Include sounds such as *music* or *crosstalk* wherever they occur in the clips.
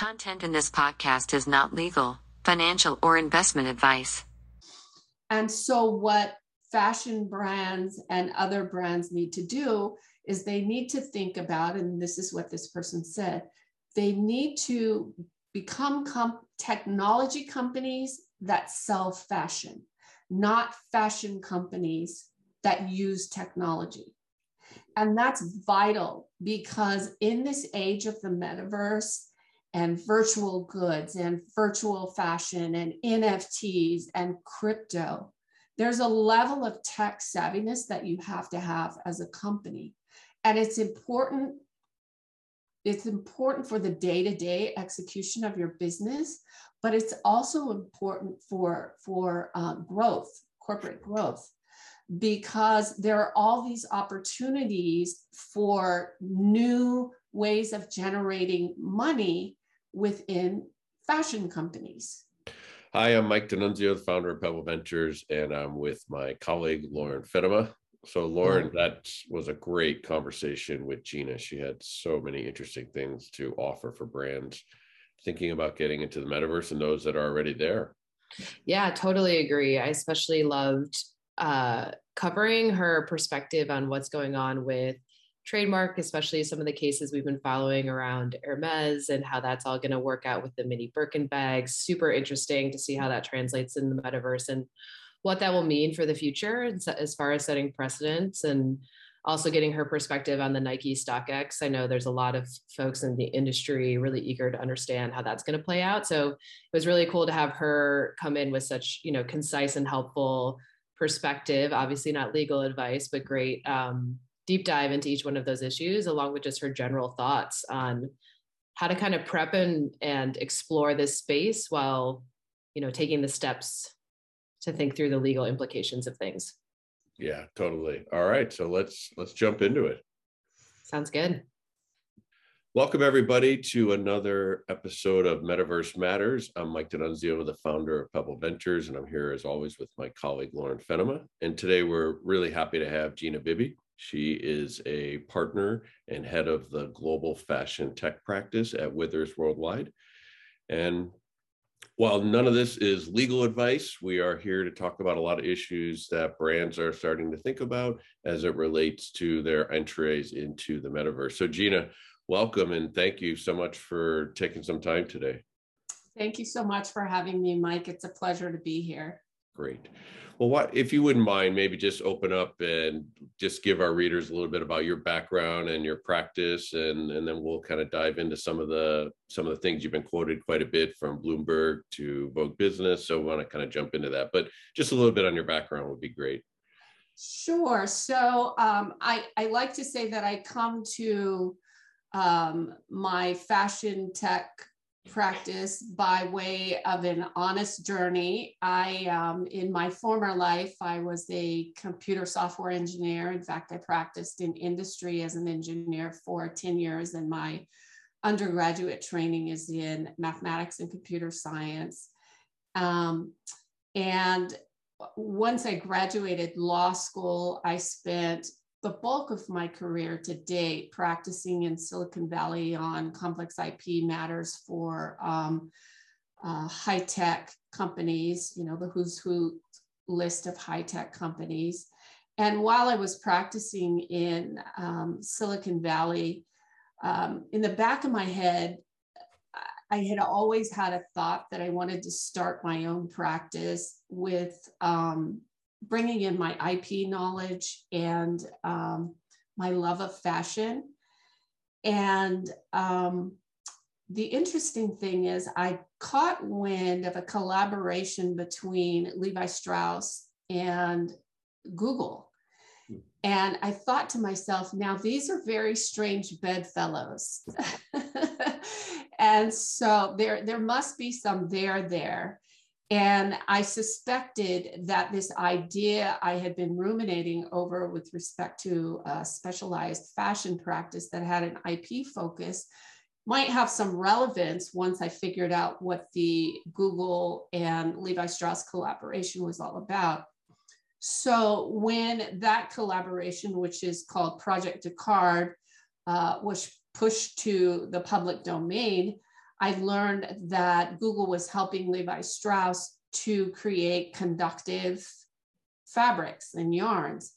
Content in this podcast is not legal, financial, or investment advice. And so, what fashion brands and other brands need to do is they need to think about, and this is what this person said, they need to become com- technology companies that sell fashion, not fashion companies that use technology. And that's vital because in this age of the metaverse and virtual goods and virtual fashion and NFTs and crypto, there's a level of tech savviness that you have to have as a company. And it's important. It's important for the day-to-day execution of your business, but it's also important for for uh, growth, corporate growth because there are all these opportunities for new ways of generating money within fashion companies. Hi, I'm Mike DeNunzio, the founder of Pebble Ventures, and I'm with my colleague Lauren Fennema. So, Lauren, that was a great conversation with Gina. She had so many interesting things to offer for brands thinking about getting into the metaverse and those that are already there. Yeah, totally agree. I especially loved uh, covering her perspective on what's going on with trademark, especially some of the cases we've been following around Hermes and how that's all going to work out with the mini Birkin bags. Super interesting to see how that translates in the metaverse and what that will mean for the future as far as setting precedents and also getting her perspective on the Nike StockX. I know there's a lot of folks in the industry really eager to understand how that's going to play out. So it was really cool to have her come in with such, you know, concise and helpful perspective. Obviously, not legal advice, but great um, deep dive into each one of those issues, along with just her general thoughts on how to kind of prep and and explore this space while, you know, taking the steps to think through the legal implications of things. Yeah, totally. All right, so let's let's jump into it. Sounds good. Welcome everybody to another episode of Metaverse Matters. I'm Mike DeNunzio, the founder of Pebble Ventures, and I'm here as always with my colleague Lauren Fennema. And today we're really happy to have Gina Bibby. She is a partner and head of the global fashion tech practice at Withers Worldwide. And while none of this is legal advice, we are here to talk about a lot of issues that brands are starting to think about as it relates to their entries into the metaverse. So, Gina, welcome and thank you so much for taking some time today. Thank you so much for having me, Mike. It's a pleasure to be here. Great. Well, what if you wouldn't mind, maybe just open up and just give our readers a little bit about your background and your practice, and and then we'll kind of dive into some of the some of the things you've been quoted quite a bit from Bloomberg to Vogue Business. So, we want to kind of jump into that, but just a little bit on your background would be great. Sure. So, um, I I like to say that I come to um, my fashion tech practice by way of an honest journey. I, um, in my former life, I was a computer software engineer. In fact, I practiced in industry as an engineer for 10 years, and my undergraduate training is in mathematics and computer science. Um, and once I graduated law school, I spent the bulk of my career to date practicing in Silicon Valley on complex IP matters for um, uh, high tech companies, you know, the who's who list of high tech companies. And while I was practicing in um, Silicon Valley, um, in the back of my head, I had always had a thought that I wanted to start my own practice with um, bringing in my IP knowledge and um, my love of fashion. And um, the interesting thing is, I caught wind of a collaboration between Levi Strauss and Google. And I thought to myself, now these are very strange bedfellows. *laughs* and so there, there must be some there there. And I suspected that this idea I had been ruminating over with respect to a specialized fashion practice that had an IP focus might have some relevance once I figured out what the Google and Levi Strauss collaboration was all about. So when that collaboration, which is called Project Jacquard, uh, was pushed to the public domain, I learned that Google was helping Levi Strauss to create conductive fabrics and yarns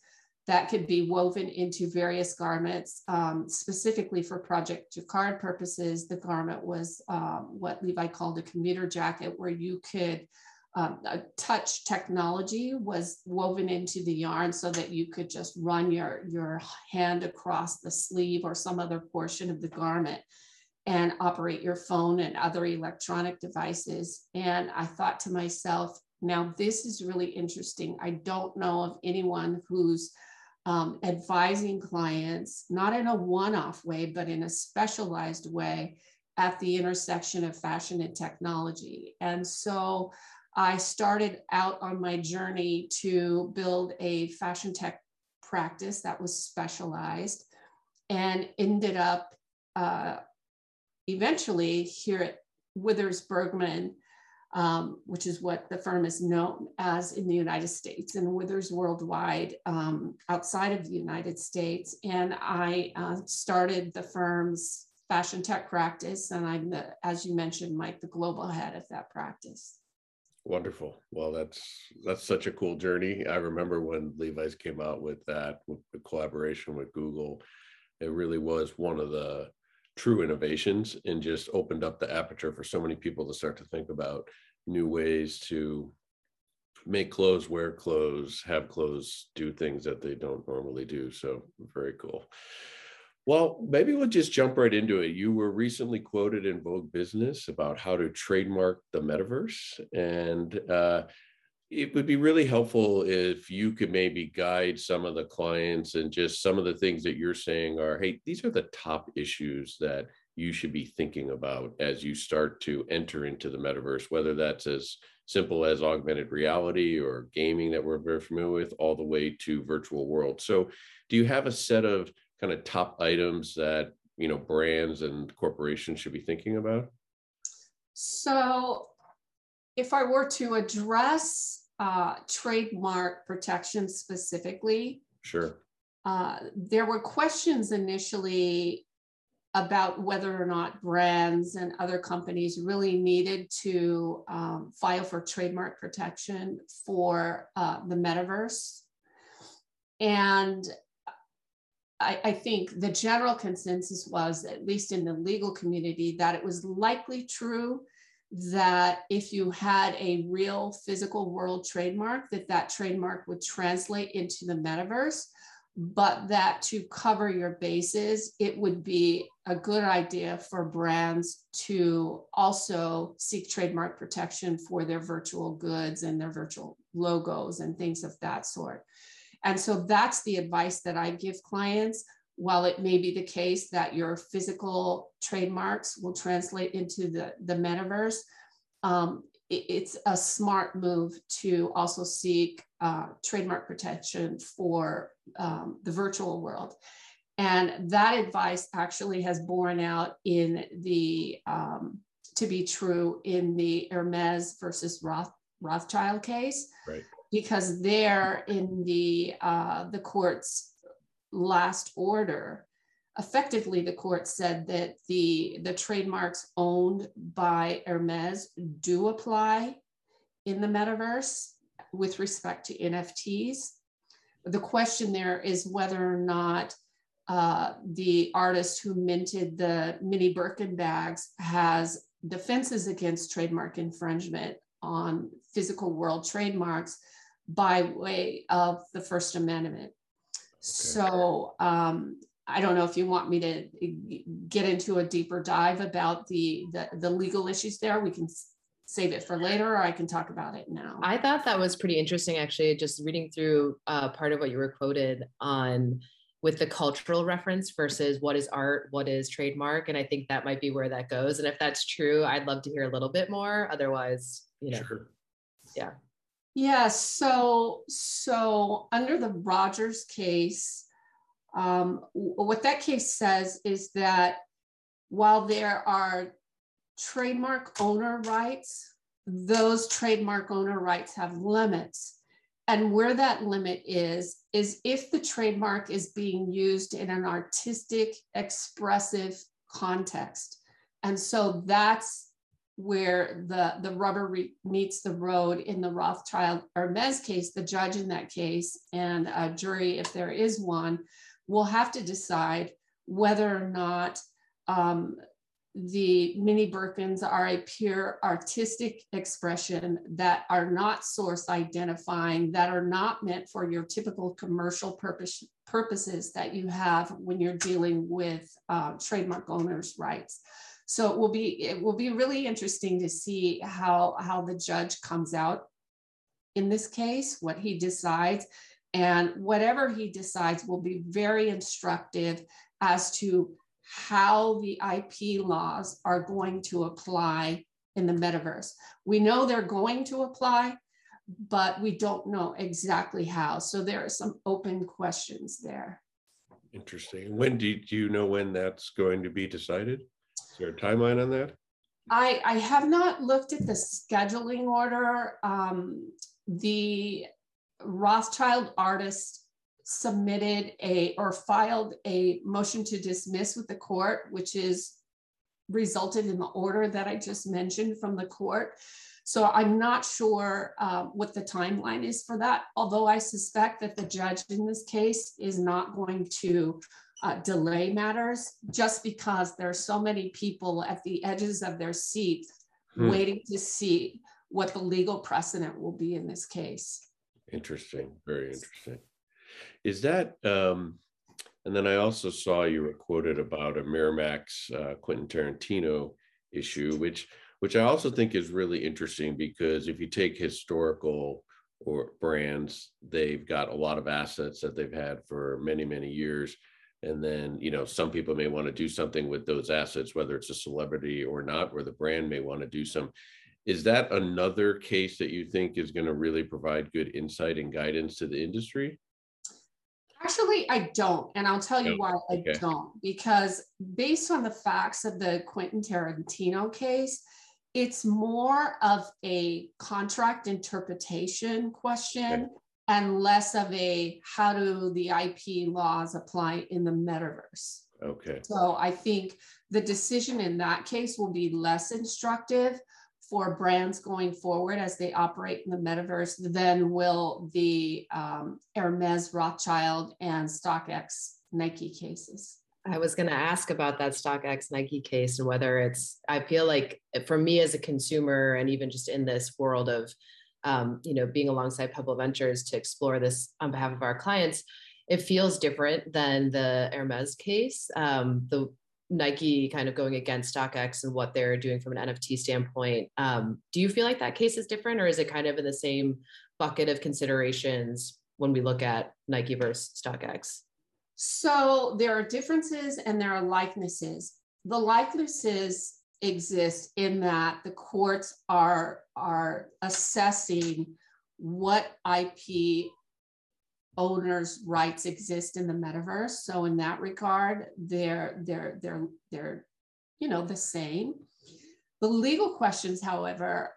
that could be woven into various garments. Um, specifically for Project Jacquard purposes, the garment was um, what Levi called a commuter jacket, where you could um, touch technology was woven into the yarn so that you could just run your, your hand across the sleeve or some other portion of the garment and operate your phone and other electronic devices. And I thought to myself, now this is really interesting. I don't know of anyone who's um, advising clients, not in a one off way, but in a specialized way at the intersection of fashion and technology. And so I started out on my journey to build a fashion tech practice that was specialized and ended up uh, eventually here at Withers Bergman, um, which is what the firm is known as in the United States and Withers worldwide um, outside of the United States. And I uh, started the firm's fashion tech practice, and I'm the, as you mentioned, Mike, the global head of that practice. Wonderful. Well, that's that's such a cool journey. I remember when Levi's came out with that with the collaboration with Google. It really was one of the true innovations and just opened up the aperture for so many people to start to think about new ways to make clothes, wear clothes, have clothes, do things that they don't normally do. So very cool. Well, maybe we'll just jump right into it. You were recently quoted in Vogue Business about how to trademark the metaverse. And uh, it would be really helpful if you could maybe guide some of the clients and just some of the things that you're saying are hey, these are the top issues that you should be thinking about as you start to enter into the metaverse, whether that's as simple as augmented reality or gaming that we're very familiar with, all the way to virtual world. So, do you have a set of kind of top items that you know brands and corporations should be thinking about? So, if I were to address uh, trademark protection specifically, sure. Uh, there were questions initially about whether or not brands and other companies really needed to um, file for trademark protection for uh, the metaverse. And I, I, think the general consensus was, at least in the legal community, that it was likely true that if you had a real physical world trademark, that that trademark would translate into the metaverse but that to cover your bases, it would be a good idea for brands to also seek trademark protection for their virtual goods and their virtual logos and things of that sort. And so that's the advice that I give clients. While it may be the case that your physical trademarks will translate into the, the metaverse, um, it's a smart move to also seek uh, trademark protection for um, the virtual world. And that advice actually has borne out in the, um, to be true in the Hermes versus Roth, Rothschild case. Right. Because there in the, uh, the court's last order, effectively the court said that the, the trademarks owned by Hermes do apply in the metaverse with respect to NFTs. The question there is whether or not uh, the artist who minted the mini Birkin bags has defenses against trademark infringement on physical world trademarks by way of the First Amendment. Okay. So um, I don't know if you want me to get into a deeper dive about the, the, the legal issues there. We can save it for later, or I can talk about it now. I thought that was pretty interesting, actually. Just reading through uh, part of what you were quoted on with the cultural reference versus what is art, what is trademark, and I think that might be where that goes. And if that's true, I'd love to hear a little bit more. Otherwise, you know, sure. yeah. Yeah. So so under the Rogers case um, what that case says is that while there are trademark owner rights, those trademark owner rights have limits. And where that limit is, is if the trademark is being used in an artistic, expressive context. and so that's where the, the rubber re- meets the road in the Rothschild Hermes case, the judge in that case and a jury, if there is one, will have to decide whether or not um, the mini Birkins are a pure artistic expression that are not source identifying, that are not meant for your typical commercial purpose, purposes that you have when you're dealing with uh, trademark owners' rights. So it will be it will be really interesting to see how how the judge comes out in this case, what he decides, and whatever he decides will be very instructive as to how the IP laws are going to apply in the metaverse. We know they're going to apply, but we don't know exactly how. So there are some open questions there. Interesting. When do you know when that's going to be decided? Is there a timeline on that? I, I have not looked at the scheduling order. Um, the Rothschild artist submitted a or filed a motion to dismiss with the court, which is resulted in the order that I just mentioned from the court. So I'm not sure uh, what the timeline is for that, although I suspect that the judge in this case is not going to uh, delay matters just because there are so many people at the edges of their seats hmm. waiting to see what the legal precedent will be in this case. Interesting, very interesting. Is that, um, and then I also saw you were quoted about a Miramax uh, Quentin Tarantino issue, which which I also think is really interesting because if you take historical or brands, they've got a lot of assets that they've had for many many years, and then you know some people may want to do something with those assets, whether it's a celebrity or not, where the brand may want to do some. Is that another case that you think is going to really provide good insight and guidance to the industry? Actually, I don't. And I'll tell you why I okay. don't. Because based on the facts of the Quentin Tarantino case, it's more of a contract interpretation question okay. And less of a how do the IP laws apply in the metaverse. Okay. So I think the decision in that case will be less instructive for brands going forward as they operate in the metaverse than will the um, Hermes, Rothschild, and StockX Nike cases. I was going to ask about that StockX Nike case and whether it's, I feel like for me as a consumer and even just in this world of, um, you know, being alongside Pebble Ventures to explore this on behalf of our clients, it feels different than the Hermes case. Um, the Nike kind of going against StockX and what they're doing from an NFT standpoint. Um, do you feel like that case is different, or is it kind of in the same bucket of considerations when we look at Nike versus StockX? So there are differences and there are likenesses. The likenesses exist in that the courts are are assessing what IP owners' rights exist in the metaverse. So in that regard, they're they're they're they're you know the same. The legal questions, however,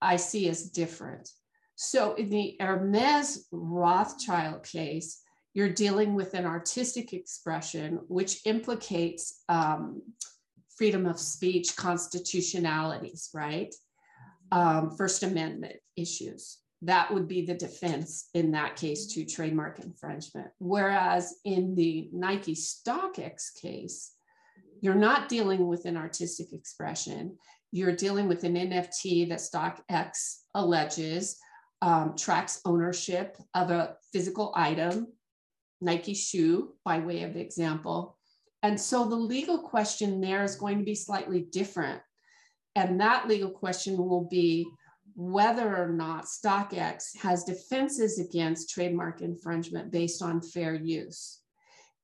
I see as different. So in the Hermes Rothschild case, you're dealing with an artistic expression which implicates um, freedom of speech constitutionalities, right? Um, First Amendment issues that would be the defense in that case to trademark infringement. Whereas in the Nike StockX case, you're not dealing with an artistic expression. You're dealing with an NFT that StockX alleges um, tracks ownership of a physical item, Nike shoe, by way of example. And so the legal question there is going to be slightly different. And that legal question will be whether or not StockX has defenses against trademark infringement based on fair use.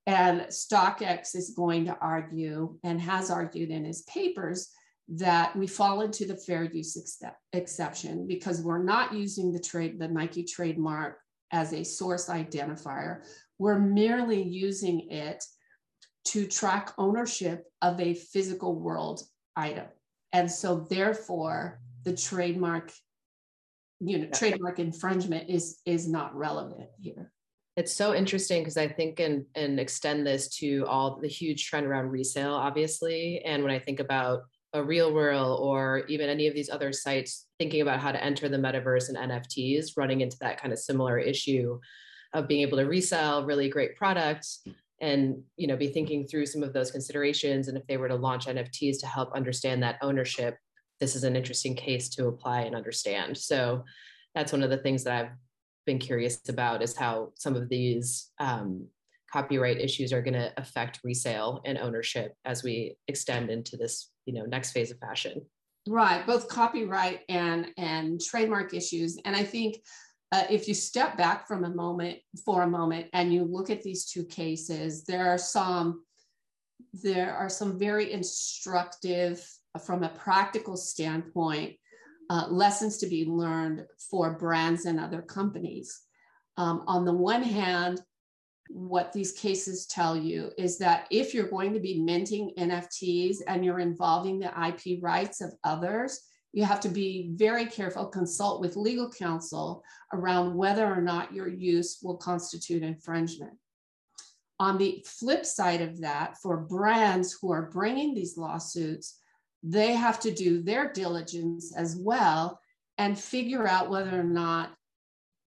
And StockX is going to argue and has argued in his papers that we fall into the fair use ex- exception because we're not using the trade the Nike trademark as a source identifier. We're merely using it to track ownership of a physical world item. And so therefore the trademark you know trademark infringement is is not relevant here. It's so interesting because i think and and extend this to all the huge trend around resale obviously. And when i think about a real world or even any of these other sites thinking about how to enter the metaverse and nfts running into that kind of similar issue of being able to resell really great products and you know be thinking through some of those considerations and if they were to launch nfts to help understand that ownership this is an interesting case to apply and understand. So that's one of the things that i've been curious about is how some of these um, copyright issues are going to affect resale and ownership as we extend into this you know next phase of fashion. Right both copyright and and trademark issues. And i think uh, if you step back from a moment for a moment and you look at these two cases there are some there are some very instructive uh, from a practical standpoint uh, lessons to be learned for brands and other companies. Um, on the one hand what these cases tell you is that if you're going to be minting NFTs and you're involving the IP rights of others, you have to be very careful, consult with legal counsel around whether or not your use will constitute infringement. On the flip side of that, for brands who are bringing these lawsuits, they have to do their diligence as well and figure out whether or not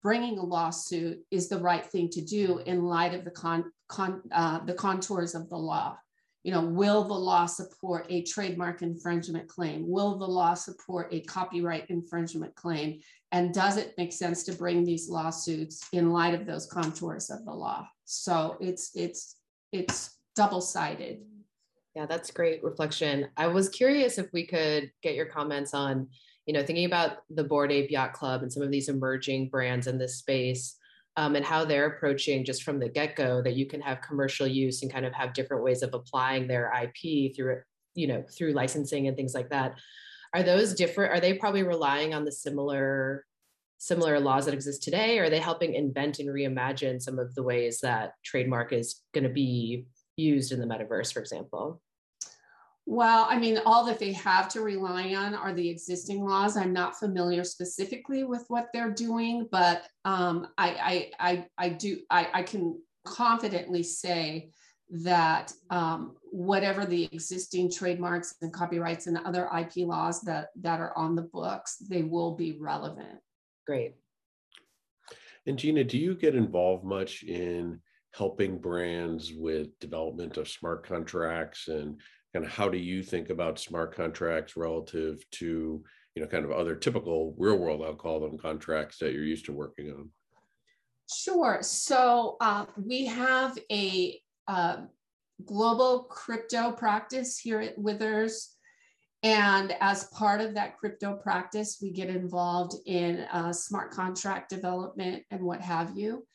bringing a lawsuit is the right thing to do in light of the con, con uh, the contours of the law. You know, will the law support a trademark infringement claim? Will the law support a copyright infringement claim? And does it make sense to bring these lawsuits in light of those contours of the law? So it's it's it's double-sided. Yeah, that's great reflection. I was curious if we could get your comments on you know, thinking about the Bored Ape Yacht Club and some of these emerging brands in this space um, and how they're approaching just from the get go that you can have commercial use and kind of have different ways of applying their IP through, you know, through licensing and things like that. Are those different? Are they probably relying on the similar similar laws that exist today? Or are they helping invent and reimagine some of the ways that trademark is going to be used in the metaverse, for example? Well, I mean, all that they have to rely on are the existing laws. I'm not familiar specifically with what they're doing, but um, I, I, I, I, do, I, I can confidently say that um, whatever the existing trademarks and copyrights and other IP laws that, that are on the books, they will be relevant. Great. And Gina, do you get involved much in helping brands with development of smart contracts and kind of how do you think about smart contracts relative to you know kind of other typical real world i'll call them contracts that you're used to working on? Sure. So uh, we have a uh, global crypto practice here at withers. And as part of that crypto practice we get involved in uh, smart contract development and what have you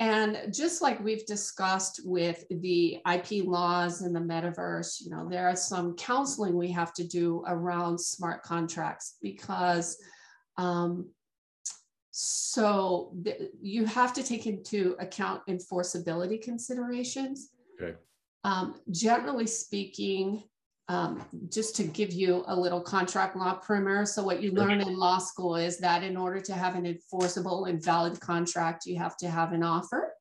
and just like we've discussed with the IP laws and the metaverse, you know, there are some counseling we have to do around smart contracts because um, so th- you have to take into account enforceability considerations. Okay. Um, generally speaking, um, just to give you a little contract law primer. So, what you learn in law school is that in order to have an enforceable and valid contract, you have to have an offer,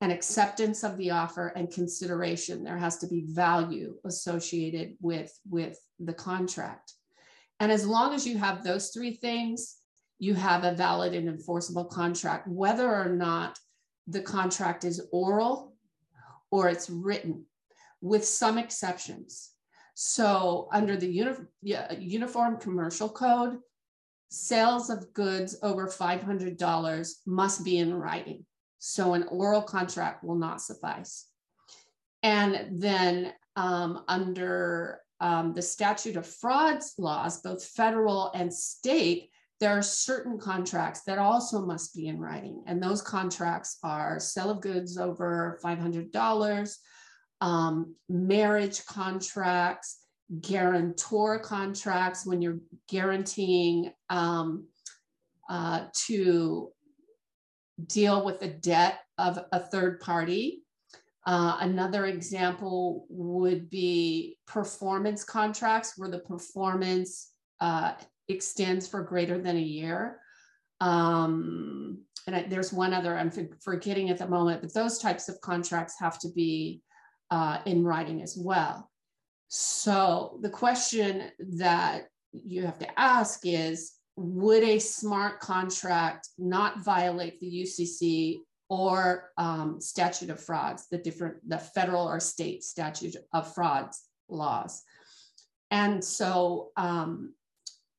an acceptance of the offer, and consideration. There has to be value associated with, with the contract. And as long as you have those three things, you have a valid and enforceable contract, whether or not the contract is oral or it's written, with some exceptions. So under the uni- Uniform Commercial Code, sales of goods over $500 must be in writing. So an oral contract will not suffice. And then um, under um, the statute of frauds laws, both federal and state, there are certain contracts that also must be in writing. And those contracts are sale of goods over $500, um, marriage contracts, guarantor contracts when you're guaranteeing um, uh, to deal with the debt of a third party. Uh, another example would be performance contracts where the performance uh, extends for greater than a year. Um, and I, there's one other I'm forgetting at the moment, but those types of contracts have to be uh, in writing as well. So the question that you have to ask is would a smart contract not violate the UCC or um, statute of frauds, the different, the federal or state statute of frauds laws? And so, um,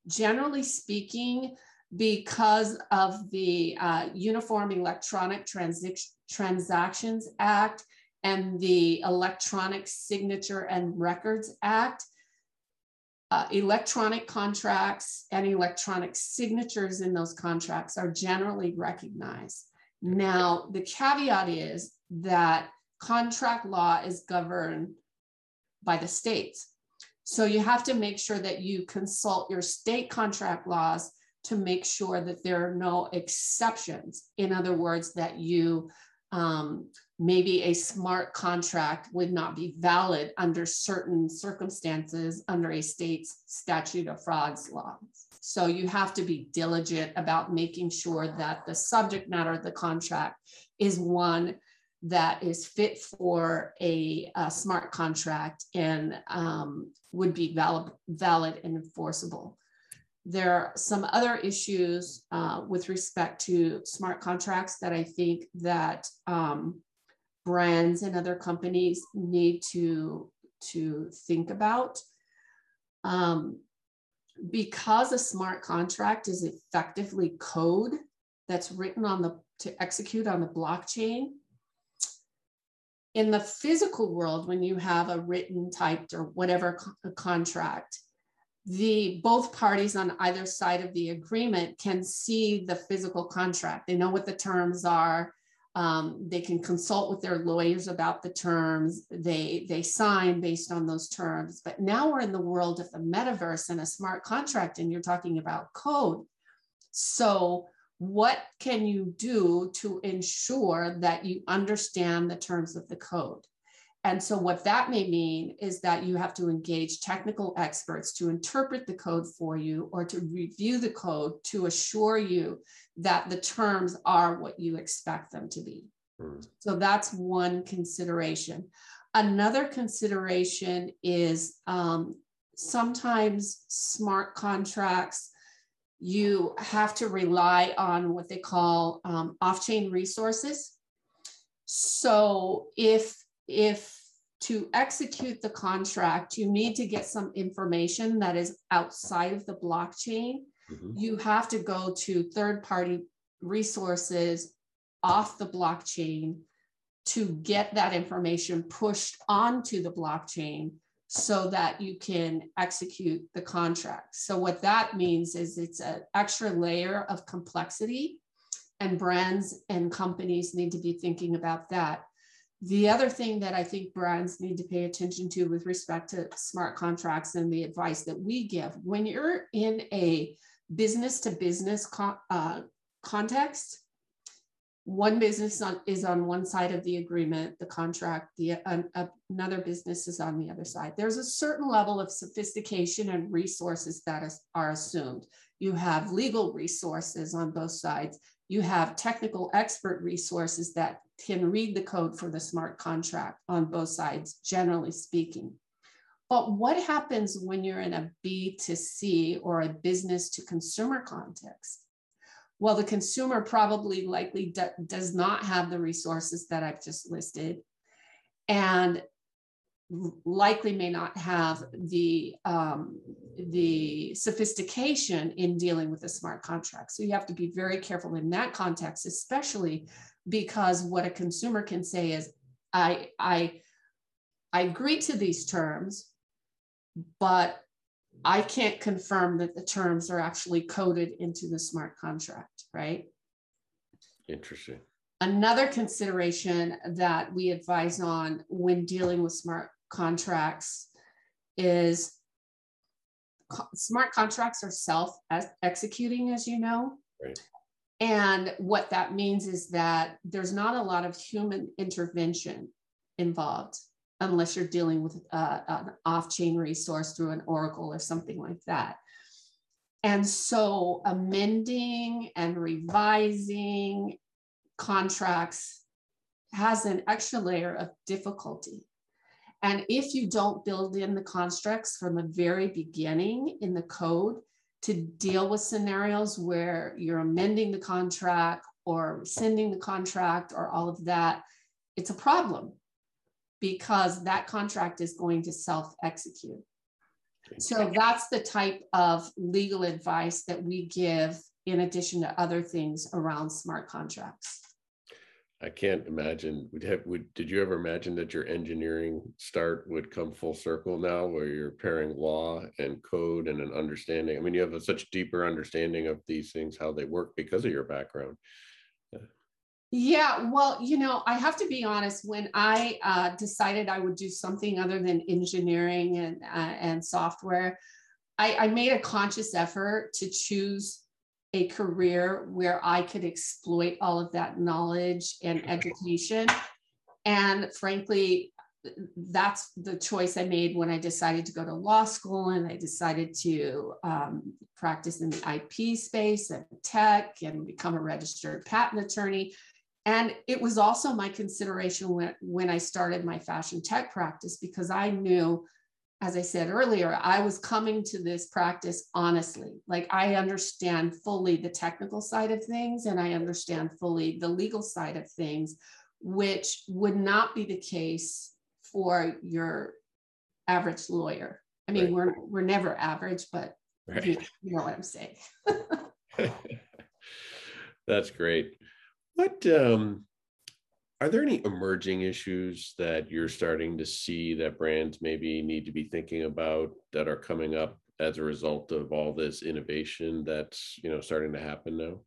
generally speaking, because of the uh, Uniform Electronic Transi- Transactions Act and the Electronic Signature and Records Act, uh, electronic contracts and electronic signatures in those contracts are generally recognized. Now, the caveat is that contract law is governed by the states. So you have to make sure that you consult your state contract laws to make sure that there are no exceptions. In other words, that you um, maybe a smart contract would not be valid under certain circumstances under a state's statute of frauds law. So you have to be diligent about making sure that the subject matter of the contract is one that is fit for a, a smart contract and um, would be valid, valid and enforceable. There are some other issues uh, with respect to smart contracts that I think that um, brands and other companies need to, to think about. Um, because a smart contract is effectively code that's written on the to execute on the blockchain, in the physical world, when you have a written, typed, or whatever co- contract, the both parties on either side of the agreement can see the physical contract. They know what the terms are. Um, they can consult with their lawyers about the terms. They they sign based on those terms. But now we're in the world of the metaverse and a smart contract, and you're talking about code. So what can you do to ensure that you understand the terms of the code? And so, what that may mean is that you have to engage technical experts to interpret the code for you or to review the code to assure you that the terms are what you expect them to be. Mm. So, that's one consideration. Another consideration is um, sometimes smart contracts you have to rely on what they call um, off-chain resources. So if if to execute the contract, you need to get some information that is outside of the blockchain. Mm-hmm. You have to go to third-party resources off the blockchain to get that information pushed onto the blockchain so that you can execute the contract. So what that means is it's an extra layer of complexity and brands and companies need to be thinking about that. The other thing that I think brands need to pay attention to with respect to smart contracts and the advice that we give, when you're in a business to business uh, context, one business is on one side of the agreement, the contract, the uh, another business is on the other side. There's a certain level of sophistication and resources that is, are assumed. You have legal resources on both sides. You have technical expert resources that can read the code for the smart contract on both sides, generally speaking. But what happens when you're in a B2C or a business to consumer context? well, the consumer probably likely do, does not have the resources that I've just listed and likely may not have the um, the sophistication in dealing with a smart contract. So you have to be very careful in that context, especially because what a consumer can say is, I I I agree to these terms, but I can't confirm that the terms are actually coded into the smart contract, right? Interesting. Another consideration that we advise on when dealing with smart contracts is smart contracts are self executing, as you know. Right. And what that means is that there's not a lot of human intervention involved unless you're dealing with uh, an off-chain resource through an Oracle or something like that. And so amending and revising contracts has an extra layer of difficulty. And if you don't build in the constructs from the very beginning in the code to deal with scenarios where you're amending the contract or rescinding the contract or all of that, it's a problem because that contract is going to self execute. So that's the type of legal advice that we give in addition to other things around smart contracts. I can't imagine. Would have would did you ever imagine that your engineering start would come full circle now, where you're pairing law and code and an understanding? I mean, you have a such deeper understanding of these things, how they work because of your background. Yeah, well, you know, I have to be honest. When I uh, decided I would do something other than engineering and uh, and software, I, I made a conscious effort to choose a career where I could exploit all of that knowledge and education. And frankly, that's the choice I made when I decided to go to law school and I decided to um, practice in the IP space and tech and become a registered patent attorney. And it was also my consideration when, when I started my fashion tech practice because I knew as I said earlier, I was coming to this practice honestly. Like I understand fully the technical side of things and I understand fully the legal side of things, which would not be the case for your average lawyer. I mean, right. we're we're never average, but right. you, you know what I'm saying. *laughs* That's great. What um are there any emerging issues that you're starting to see that brands maybe need to be thinking about that are coming up as a result of all this innovation that's you know starting to happen now?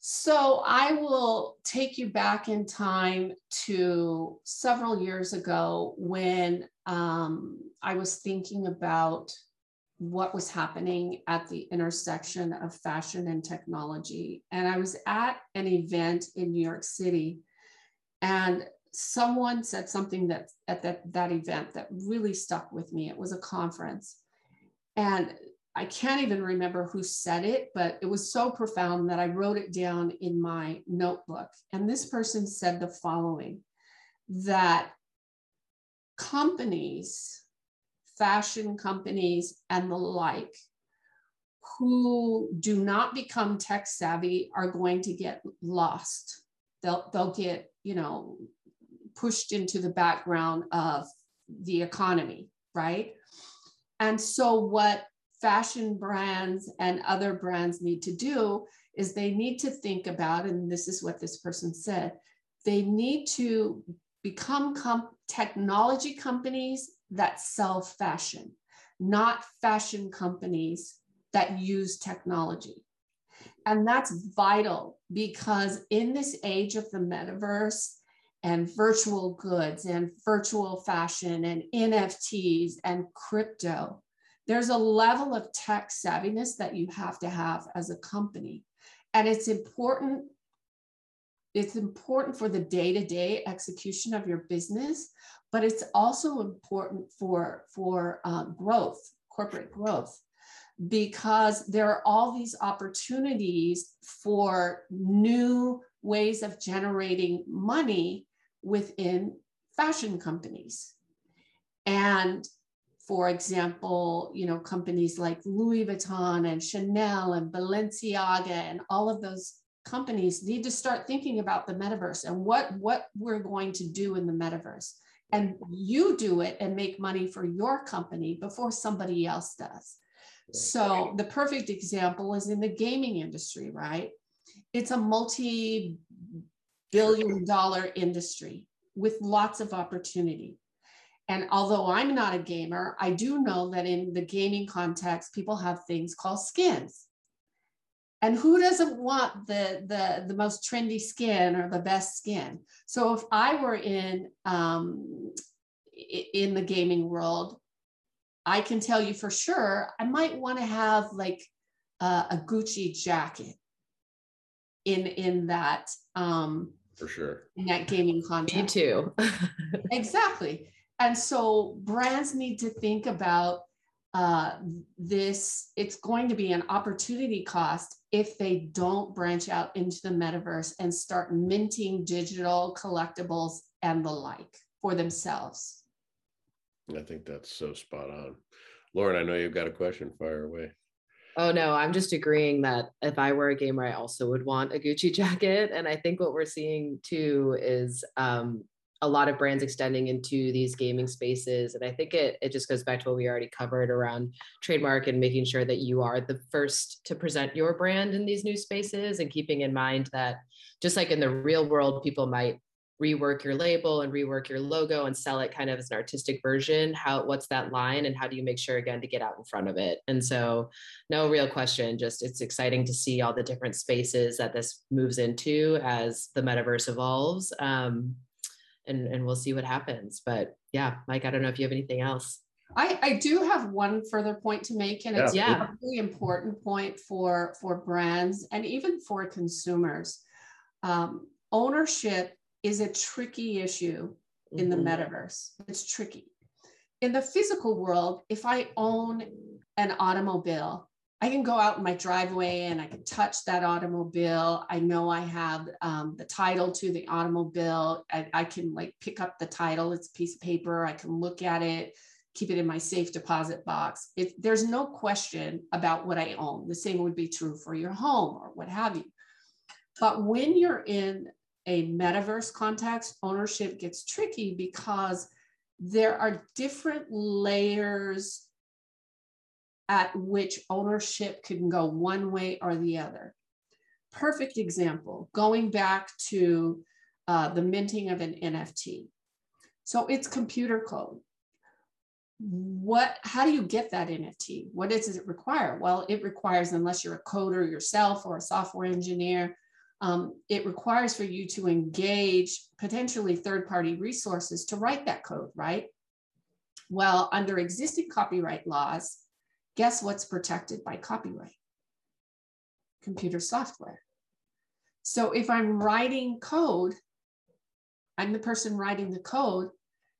So i will take you back in time to several years ago when um, i was thinking about what was happening at the intersection of fashion and technology. And I was at an event in New York City, and someone said something that at that, that event that really stuck with me. It was a conference. And I can't even remember who said it, but it was so profound that I wrote it down in my notebook. And this person said the following that companies fashion companies, and the like who do not become tech savvy are going to get lost. They'll, they'll get, you know, pushed into the background of the economy, right? And so, what fashion brands and other brands need to do is they need to think about, and this is what this person said, they need to become com- technology companies that sell fashion, not fashion companies that use technology. And that's vital because in this age of the metaverse and virtual goods and virtual fashion and NFTs and crypto, there's a level of tech savviness that you have to have as a company. And it's important it's important for the day-to-day execution of your business but it's also important for for uh, growth corporate growth because there are all these opportunities for new ways of generating money within fashion companies. And for example you know companies like louis vuitton and chanel and balenciaga and all of those companies need to start thinking about the metaverse and what what we're going to do in the metaverse and you do it and make money for your company before somebody else does. So the perfect example is in the gaming industry right? It's a multi billion dollar industry with lots of opportunity. And although I'm not a gamer, I do know that in the gaming context, people have things called skins and who doesn't want the, the, the most trendy skin or the best skin? So if I were in, um, in the gaming world, I can tell you for sure, I might want to have like uh, a Gucci jacket in, in that, um, for sure in that gaming *laughs* context. Me too. *laughs* exactly. And so brands need to think about uh, this, it's going to be an opportunity cost if they don't branch out into the metaverse and start minting digital collectibles and the like. for themselves. I think that's so spot on. Lauren, I know you've got a question. Fire away. Oh no, I'm just agreeing that if I were a gamer, I also would want a Gucci *laughs* jacket. And I think what we're seeing too is um, a lot of brands extending into these gaming spaces. And I think it it just goes back to what we already covered around trademark and making sure that you are the first to present your brand in these new spaces and keeping in mind that just like in the real world, people might rework your label and rework your logo and sell it kind of as an artistic version how what's that line and how do you make sure again to get out in front of it and so no real question just it's exciting to see all the different spaces that this moves into as the metaverse evolves um, and and we'll see what happens but yeah mike i don't know if you have anything else I, I do have one further point to make, and it's Yeah. a really important point for for brands and even for consumers. Um, ownership is a tricky issue in the Mhm. metaverse. It's tricky. In the physical world, if I own an automobile, I can go out in my driveway and I can touch that automobile. I know I have um, the title to the automobile. I, I can like pick up the title. It's a piece of paper. I can look at it, keep it in my safe deposit box. It, there's no question about what I own. The same would be true for your home or what have you. But when you're in a metaverse context, ownership gets tricky because there are different layers at which ownership can go one way or the other. Perfect example, going back to uh, the minting of an NFT. So it's computer code. What, how do you get that NFT? What does it require? Well, it requires, unless you're a coder yourself or a software engineer, um, it requires for you to engage potentially third party resources to write that code, right? Well, under existing copyright laws, guess what's protected by copyright? Computer software. So if I'm writing code, I'm the person writing the code,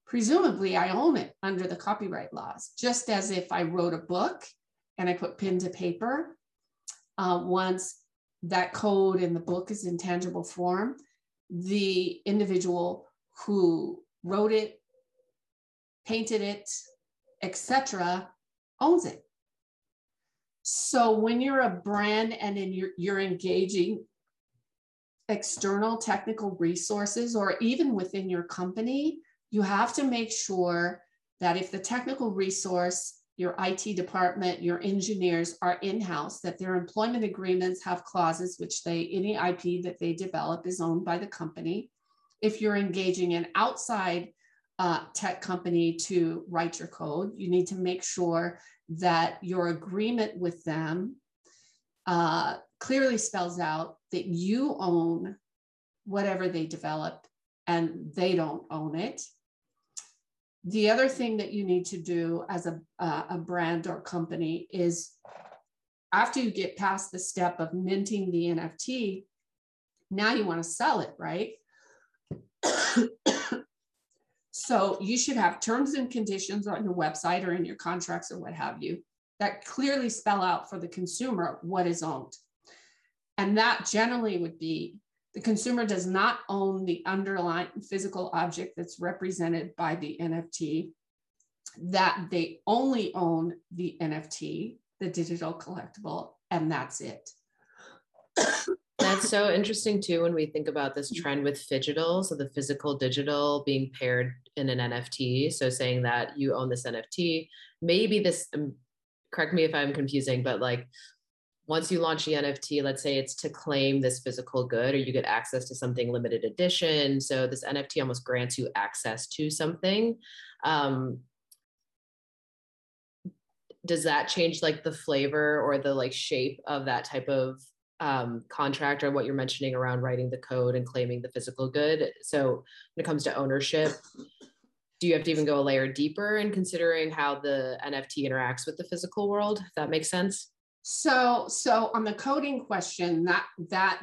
presumably I own it under the copyright laws, just as if I wrote a book and I put pen to paper. Uh, once that code in the book is in tangible form, the individual who wrote it, painted it, etc., owns it. So when you're a brand and then you're, you're engaging external technical resources or even within your company, you have to make sure that if the technical resource, your IT department, your engineers are in-house, that their employment agreements have clauses which they, any IP that they develop is owned by the company. If you're engaging an outside uh, tech company to write your code, you need to make sure that your agreement with them uh, clearly spells out that you own whatever they develop and they don't own it. The other thing that you need to do as a, uh, a brand or company is after you get past the step of minting the NFT, now you want to sell it, right? *coughs* so you should have terms and conditions on your website or in your contracts or what have you that clearly spell out for the consumer what is owned. And that generally would be the consumer does not own the underlying physical object that's represented by the NFT, that they only own the NFT, the digital collectible, and that's it. That's so interesting too when we think about this trend with phygital, so the physical digital being paired in an NFT. So saying that you own this NFT, maybe this, um, correct me if I'm confusing, but like once you launch the NFT, let's say it's to claim this physical good or you get access to something limited edition. So this NFT almost grants you access to something. Um, does that change like the flavor or the like shape of that type of um, contract or what you're mentioning around writing the code and claiming the physical good? So when it comes to ownership, do you have to even go a layer deeper in considering how the NFT interacts with the physical world? If that makes sense. So, so on the coding question, that that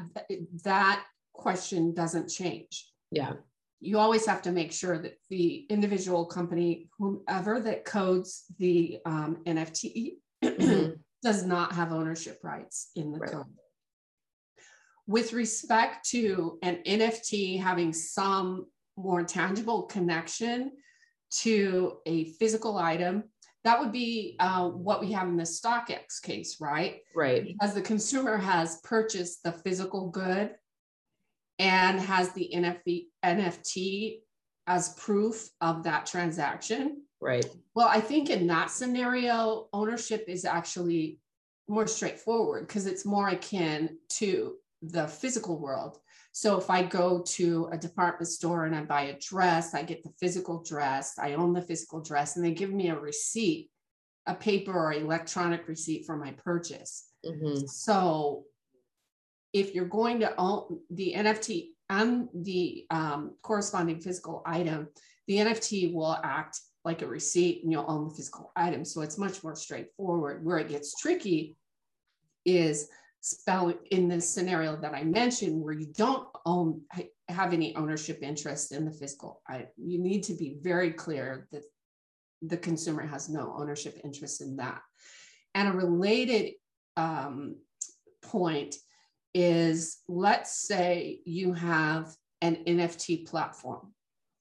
that question doesn't change. Yeah. You always have to make sure that the individual company, whomever that codes the um, NFT, Mhm. *clears throat* does not have ownership rights in the Right. code. With respect to an NFT having some more tangible connection to a physical item that would be uh, what we have in the StockX case, right? Right. Because the consumer has purchased the physical good and has the NFT, NFT as proof of that transaction. Right. Well, I think in that scenario, ownership is actually more straightforward because it's more akin to the physical world. So if I go to a department store and I buy a dress, I get the physical dress, I own the physical dress, and they give me a receipt, a paper or electronic receipt for my purchase. Mm-hmm. So if you're going to own the NFT and the um, corresponding physical item, the NFT will act like a receipt and you'll own the physical item. So it's much more straightforward. Where it gets tricky is spell in this scenario that I mentioned, where you don't own have any ownership interest in the physical. I, you need to be very clear that the consumer has no ownership interest in that. And a related um, point is, let's say you have an NFT platform.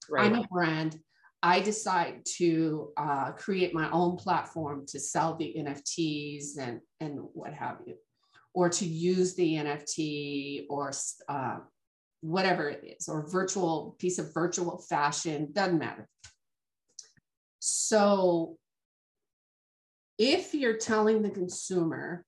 Right. I'm a brand. I decide to uh, create my own platform to sell the NFTs and, and what have you or to use the NFT or uh, whatever it is, or virtual piece of virtual fashion, doesn't matter. So if you're telling the consumer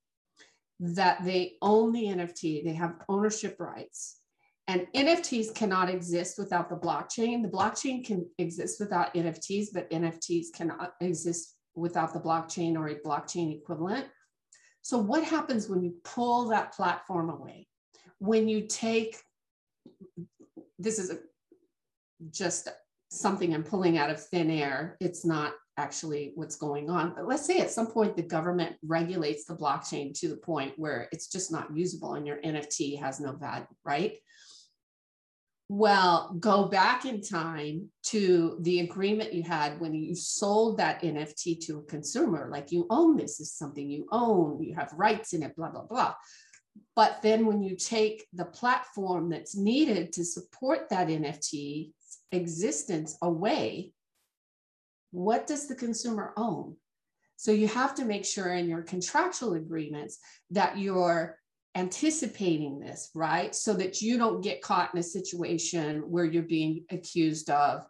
that they own the NFT, they have ownership rights, and NFTs cannot exist without the blockchain. The blockchain can exist without NFTs, but NFTs cannot exist without the blockchain or a blockchain equivalent. So, what happens when you pull that platform away? When you take this is a, just something I'm pulling out of thin air. It's not actually what's going on. But let's say at some point the government regulates the blockchain to the point where it's just not usable and your NFT has no value, right? Well, go back in time to the agreement you had when you sold that NFT to a consumer, like you own this is something you own, you have rights in it, blah, blah, blah. But then when you take the platform that's needed to support that NFT existence away, what does the consumer own? So you have to make sure in your contractual agreements that you're anticipating this, right? So that you don't get caught in a situation where you're being accused of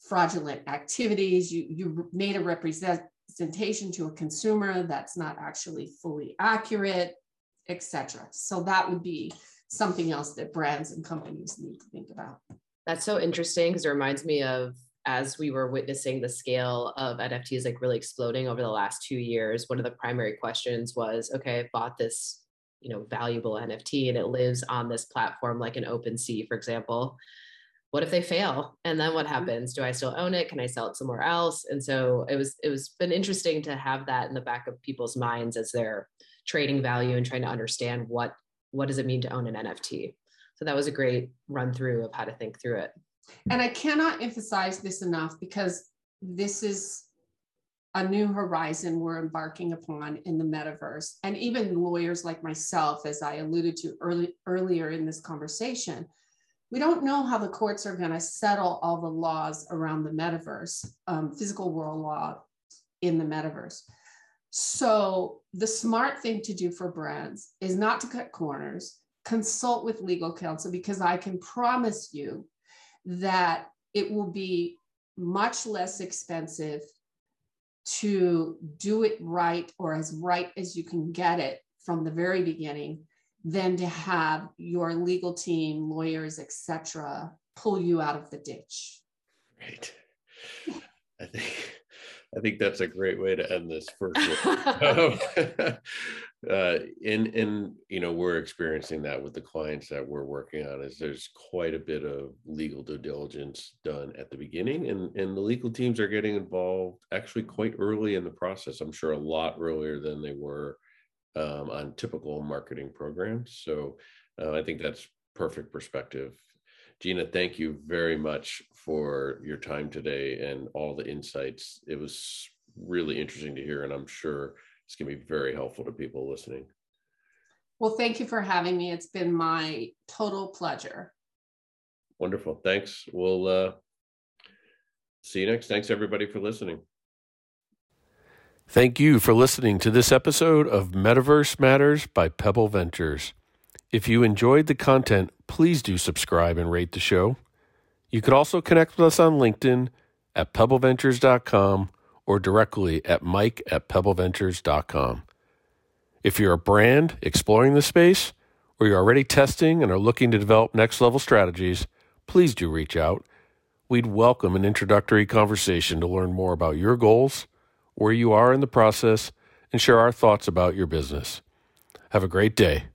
fraudulent activities. You, you made a representation to a consumer that's not actually fully accurate, etc. So that would be something else that brands and companies need to think about. That's so interesting because it reminds me of as we were witnessing the scale of NFTs like really exploding over the last two years. One of the primary questions was, okay, I bought this you know valuable nft and it lives on this platform like an OpenSea for example what if they fail? And then what mm-hmm. happens? Do i still own it? Can i sell it somewhere else? And so it was it was been interesting to have that in the back of people's minds as they're trading value and trying to understand what what does it mean to own an nft so that was a great run through of how to think through it. And i cannot emphasize this enough because this is a new horizon we're embarking upon in the metaverse. And even lawyers like myself, as I alluded to early, earlier in this conversation, we don't know how the courts are going to settle all the laws around the metaverse, um, physical world law in the metaverse. So, the smart thing to do for brands is not to cut corners, consult with legal counsel, because I can promise you that it will be much less expensive to do it right or as right as you can get it from the very beginning than to have your legal team lawyers etc pull you out of the ditch. Right. I think I think that's a great way to end this first *laughs* um, *laughs* uh, in in you know we're experiencing that with the clients that we're working on is there's quite a bit of legal due diligence done at the beginning and and the legal teams are getting involved actually quite early in the process i'm sure a lot earlier than they were um, on typical marketing programs. So uh, i think that's perfect perspective Gina, thank you very much for your time today and all the insights. It was really interesting to hear, and I'm sure it's going to be very helpful to people listening. Well, thank you for having me. It's been my total pleasure. Wonderful. Thanks. We'll uh, see you next. Thanks everybody for listening. Thank you for listening to this episode of Metaverse Matters by Pebble Ventures. If you enjoyed the content, please do subscribe and rate the show. You could also connect with us on LinkedIn at pebbleventures.com or directly at mike at pebbleventures.com. If you're a brand exploring the space, or you're already testing and are looking to develop next level strategies, please do reach out. We'd welcome an introductory conversation to learn more about your goals, where you are in the process, and share our thoughts about your business. Have a great day.